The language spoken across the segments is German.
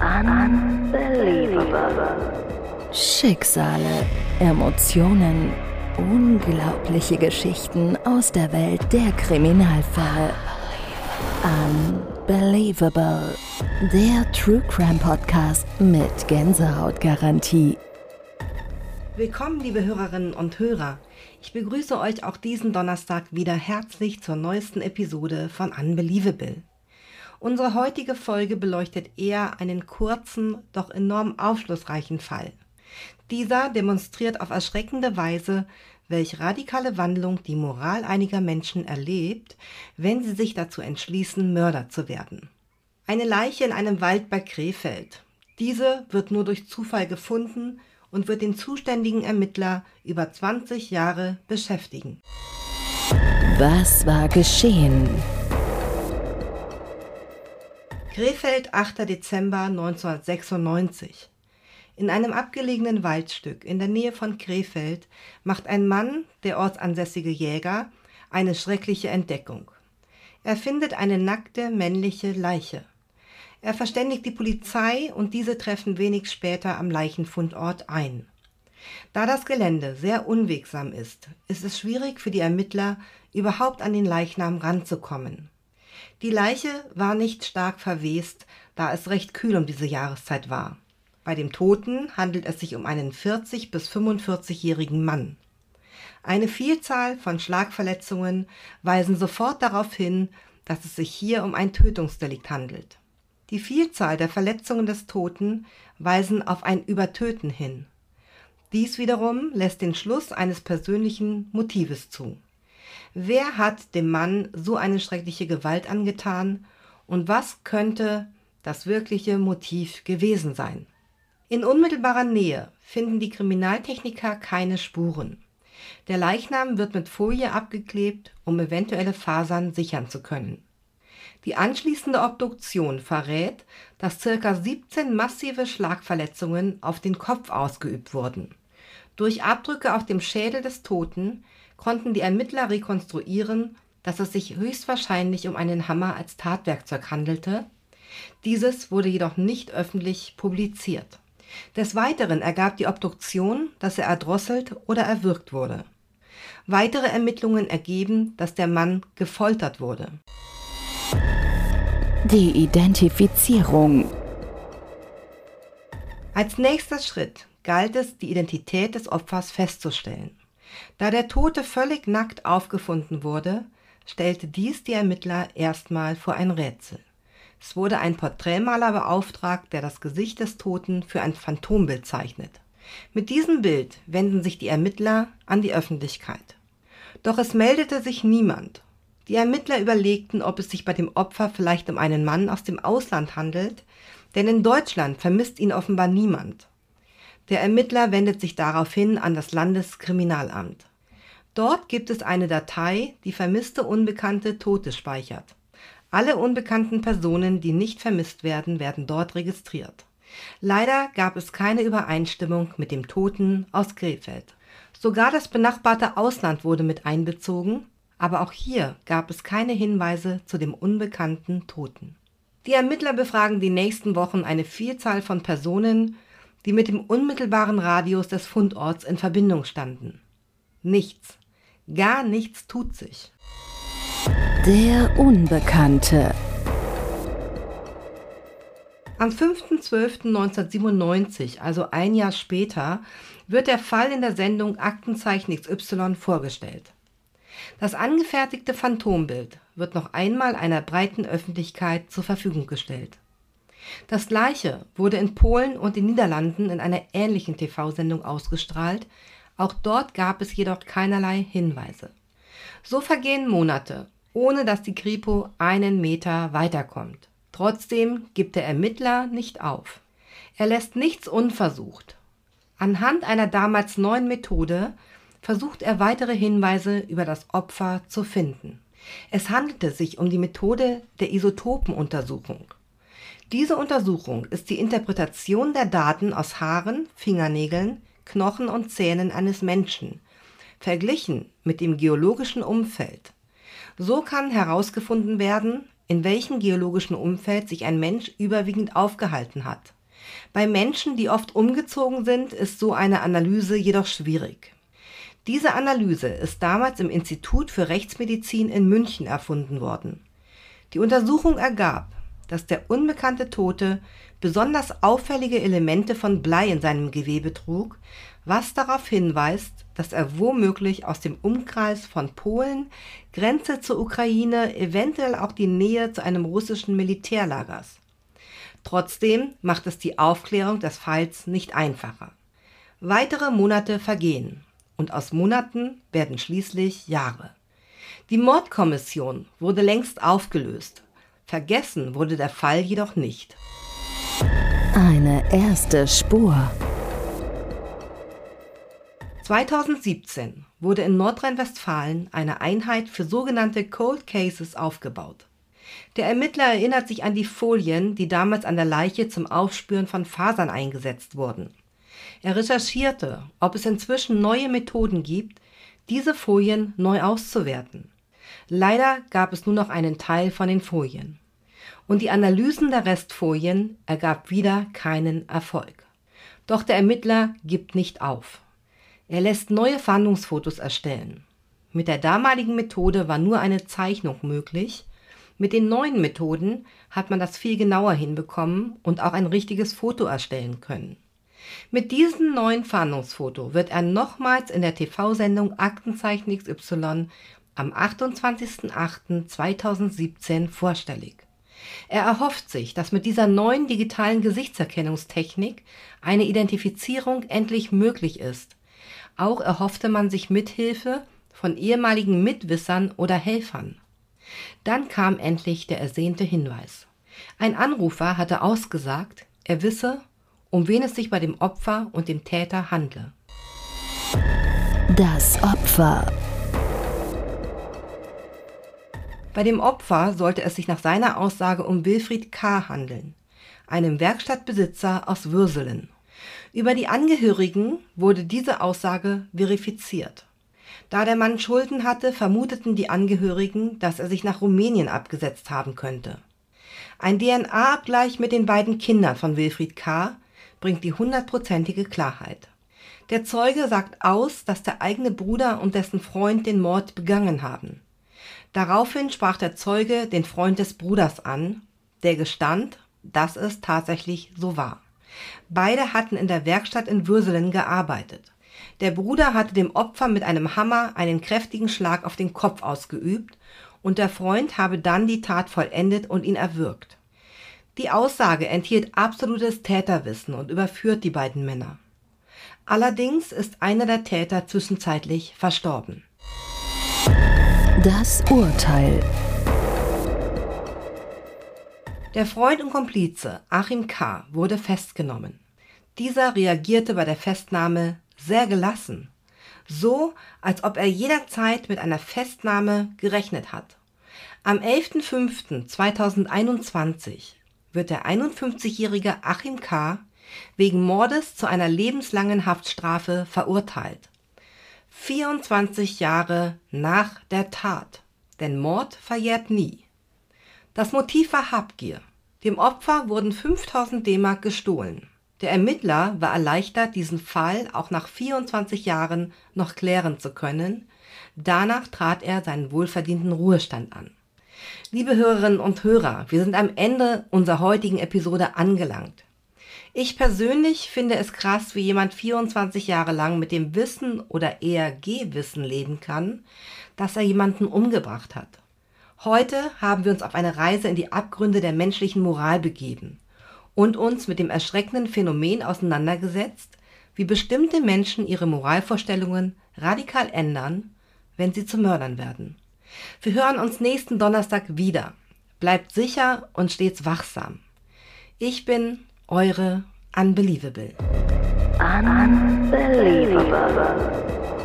Unbelievable. Schicksale, Emotionen, unglaubliche Geschichten aus der Welt der Kriminalfälle. Unbelievable. Der True Crime Podcast mit Gänsehautgarantie. Willkommen, liebe Hörerinnen und Hörer. Ich begrüße euch auch diesen Donnerstag wieder herzlich zur neuesten Episode von Unbelievable. Unsere heutige Folge beleuchtet eher einen kurzen, doch enorm aufschlussreichen Fall. Dieser demonstriert auf erschreckende Weise, welch radikale Wandlung die Moral einiger Menschen erlebt, wenn sie sich dazu entschließen, Mörder zu werden. Eine Leiche in einem Wald bei Krefeld. Diese wird nur durch Zufall gefunden und wird den zuständigen Ermittler über 20 Jahre beschäftigen. Was war geschehen? Krefeld, 8. Dezember 1996. In einem abgelegenen Waldstück in der Nähe von Krefeld macht ein Mann, der ortsansässige Jäger, eine schreckliche Entdeckung. Er findet eine nackte männliche Leiche. Er verständigt die Polizei und diese treffen wenig später am Leichenfundort ein. Da das Gelände sehr unwegsam ist, ist es schwierig für die Ermittler, überhaupt an den Leichnam ranzukommen. Die Leiche war nicht stark verwest, da es recht kühl um diese Jahreszeit war. Bei dem Toten handelt es sich um einen 40 bis 45-jährigen Mann. Eine Vielzahl von Schlagverletzungen weisen sofort darauf hin, dass es sich hier um ein Tötungsdelikt handelt. Die Vielzahl der Verletzungen des Toten weisen auf ein Übertöten hin. Dies wiederum lässt den Schluss eines persönlichen Motives zu. Wer hat dem Mann so eine schreckliche Gewalt angetan und was könnte das wirkliche Motiv gewesen sein? In unmittelbarer Nähe finden die Kriminaltechniker keine Spuren. Der Leichnam wird mit Folie abgeklebt, um eventuelle Fasern sichern zu können. Die anschließende Obduktion verrät, dass ca. 17 massive Schlagverletzungen auf den Kopf ausgeübt wurden. Durch Abdrücke auf dem Schädel des Toten konnten die Ermittler rekonstruieren, dass es sich höchstwahrscheinlich um einen Hammer als Tatwerkzeug handelte. Dieses wurde jedoch nicht öffentlich publiziert. Des Weiteren ergab die Obduktion, dass er erdrosselt oder erwürgt wurde. Weitere Ermittlungen ergeben, dass der Mann gefoltert wurde. Die Identifizierung. Als nächster Schritt galt es, die Identität des Opfers festzustellen. Da der Tote völlig nackt aufgefunden wurde, stellte dies die Ermittler erstmal vor ein Rätsel. Es wurde ein Porträtmaler beauftragt, der das Gesicht des Toten für ein Phantombild zeichnet. Mit diesem Bild wenden sich die Ermittler an die Öffentlichkeit. Doch es meldete sich niemand. Die Ermittler überlegten, ob es sich bei dem Opfer vielleicht um einen Mann aus dem Ausland handelt, denn in Deutschland vermisst ihn offenbar niemand. Der Ermittler wendet sich daraufhin an das Landeskriminalamt. Dort gibt es eine Datei, die vermisste unbekannte Tote speichert. Alle unbekannten Personen, die nicht vermisst werden, werden dort registriert. Leider gab es keine Übereinstimmung mit dem Toten aus Krefeld. Sogar das benachbarte Ausland wurde mit einbezogen, aber auch hier gab es keine Hinweise zu dem unbekannten Toten. Die Ermittler befragen die nächsten Wochen eine Vielzahl von Personen, die mit dem unmittelbaren Radius des Fundorts in Verbindung standen. Nichts, gar nichts tut sich. Der Unbekannte. Am 5.12.1997, also ein Jahr später, wird der Fall in der Sendung Aktenzeichen XY vorgestellt. Das angefertigte Phantombild wird noch einmal einer breiten Öffentlichkeit zur Verfügung gestellt. Das gleiche wurde in Polen und den Niederlanden in einer ähnlichen TV-Sendung ausgestrahlt, auch dort gab es jedoch keinerlei Hinweise. So vergehen Monate, ohne dass die Kripo einen Meter weiterkommt. Trotzdem gibt der Ermittler nicht auf. Er lässt nichts unversucht. Anhand einer damals neuen Methode versucht er weitere Hinweise über das Opfer zu finden. Es handelte sich um die Methode der Isotopenuntersuchung. Diese Untersuchung ist die Interpretation der Daten aus Haaren, Fingernägeln, Knochen und Zähnen eines Menschen, verglichen mit dem geologischen Umfeld. So kann herausgefunden werden, in welchem geologischen Umfeld sich ein Mensch überwiegend aufgehalten hat. Bei Menschen, die oft umgezogen sind, ist so eine Analyse jedoch schwierig. Diese Analyse ist damals im Institut für Rechtsmedizin in München erfunden worden. Die Untersuchung ergab, dass der unbekannte Tote besonders auffällige Elemente von Blei in seinem Gewebe trug, was darauf hinweist, dass er womöglich aus dem Umkreis von Polen, Grenze zur Ukraine, eventuell auch die Nähe zu einem russischen Militärlagers. Trotzdem macht es die Aufklärung des Falls nicht einfacher. Weitere Monate vergehen und aus Monaten werden schließlich Jahre. Die Mordkommission wurde längst aufgelöst. Vergessen wurde der Fall jedoch nicht. Eine erste Spur. 2017 wurde in Nordrhein-Westfalen eine Einheit für sogenannte Cold Cases aufgebaut. Der Ermittler erinnert sich an die Folien, die damals an der Leiche zum Aufspüren von Fasern eingesetzt wurden. Er recherchierte, ob es inzwischen neue Methoden gibt, diese Folien neu auszuwerten. Leider gab es nur noch einen Teil von den Folien. Und die Analysen der Restfolien ergab wieder keinen Erfolg. Doch der Ermittler gibt nicht auf. Er lässt neue Fahndungsfotos erstellen. Mit der damaligen Methode war nur eine Zeichnung möglich. Mit den neuen Methoden hat man das viel genauer hinbekommen und auch ein richtiges Foto erstellen können. Mit diesem neuen Fahndungsfoto wird er nochmals in der TV-Sendung Aktenzeichen XY am 28.08.2017 vorstellig. Er erhofft sich, dass mit dieser neuen digitalen Gesichtserkennungstechnik eine Identifizierung endlich möglich ist. Auch erhoffte man sich Mithilfe von ehemaligen Mitwissern oder Helfern. Dann kam endlich der ersehnte Hinweis. Ein Anrufer hatte ausgesagt, er wisse, um wen es sich bei dem Opfer und dem Täter handle. Das Opfer. Bei dem Opfer sollte es sich nach seiner Aussage um Wilfried K. handeln, einem Werkstattbesitzer aus Würselen. Über die Angehörigen wurde diese Aussage verifiziert. Da der Mann Schulden hatte, vermuteten die Angehörigen, dass er sich nach Rumänien abgesetzt haben könnte. Ein DNA-Abgleich mit den beiden Kindern von Wilfried K. bringt die hundertprozentige Klarheit. Der Zeuge sagt aus, dass der eigene Bruder und dessen Freund den Mord begangen haben. Daraufhin sprach der Zeuge den Freund des Bruders an, der gestand, dass es tatsächlich so war. Beide hatten in der Werkstatt in Würselen gearbeitet. Der Bruder hatte dem Opfer mit einem Hammer einen kräftigen Schlag auf den Kopf ausgeübt und der Freund habe dann die Tat vollendet und ihn erwürgt. Die Aussage enthielt absolutes Täterwissen und überführt die beiden Männer. Allerdings ist einer der Täter zwischenzeitlich verstorben. Das Urteil. Der Freund und Komplize Achim K. wurde festgenommen. Dieser reagierte bei der Festnahme sehr gelassen, so als ob er jederzeit mit einer Festnahme gerechnet hat. Am 11.05.2021 wird der 51-jährige Achim K. wegen Mordes zu einer lebenslangen Haftstrafe verurteilt. 24 Jahre nach der Tat. Denn Mord verjährt nie. Das Motiv war Habgier. Dem Opfer wurden 5000 D-Mark gestohlen. Der Ermittler war erleichtert, diesen Fall auch nach 24 Jahren noch klären zu können. Danach trat er seinen wohlverdienten Ruhestand an. Liebe Hörerinnen und Hörer, wir sind am Ende unserer heutigen Episode angelangt. Ich persönlich finde es krass, wie jemand 24 Jahre lang mit dem Wissen oder eher Gehwissen leben kann, dass er jemanden umgebracht hat. Heute haben wir uns auf eine Reise in die Abgründe der menschlichen Moral begeben und uns mit dem erschreckenden Phänomen auseinandergesetzt, wie bestimmte Menschen ihre Moralvorstellungen radikal ändern, wenn sie zu Mördern werden. Wir hören uns nächsten Donnerstag wieder. Bleibt sicher und stets wachsam. Ich bin eure Unbelievable. Unbelievable.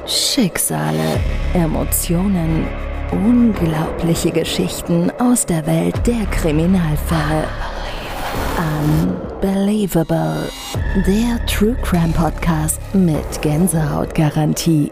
Schicksale, Emotionen, unglaubliche Geschichten aus der Welt der Kriminalfälle. Unbelievable. Der True Crime Podcast mit Gänsehautgarantie.